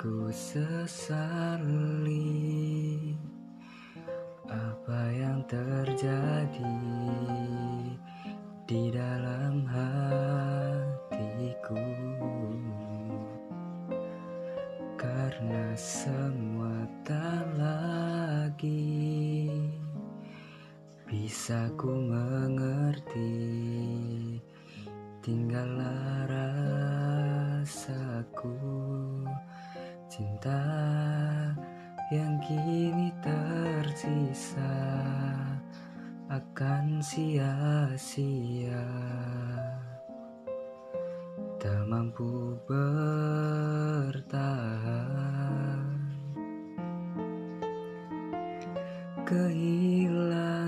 Ku sesali apa yang terjadi di dalam hatiku. Karena semua tak lagi bisa ku mengerti tinggallah aku Cinta yang kini tersisa Akan sia-sia. Tak mampu bertahan. Kehilangan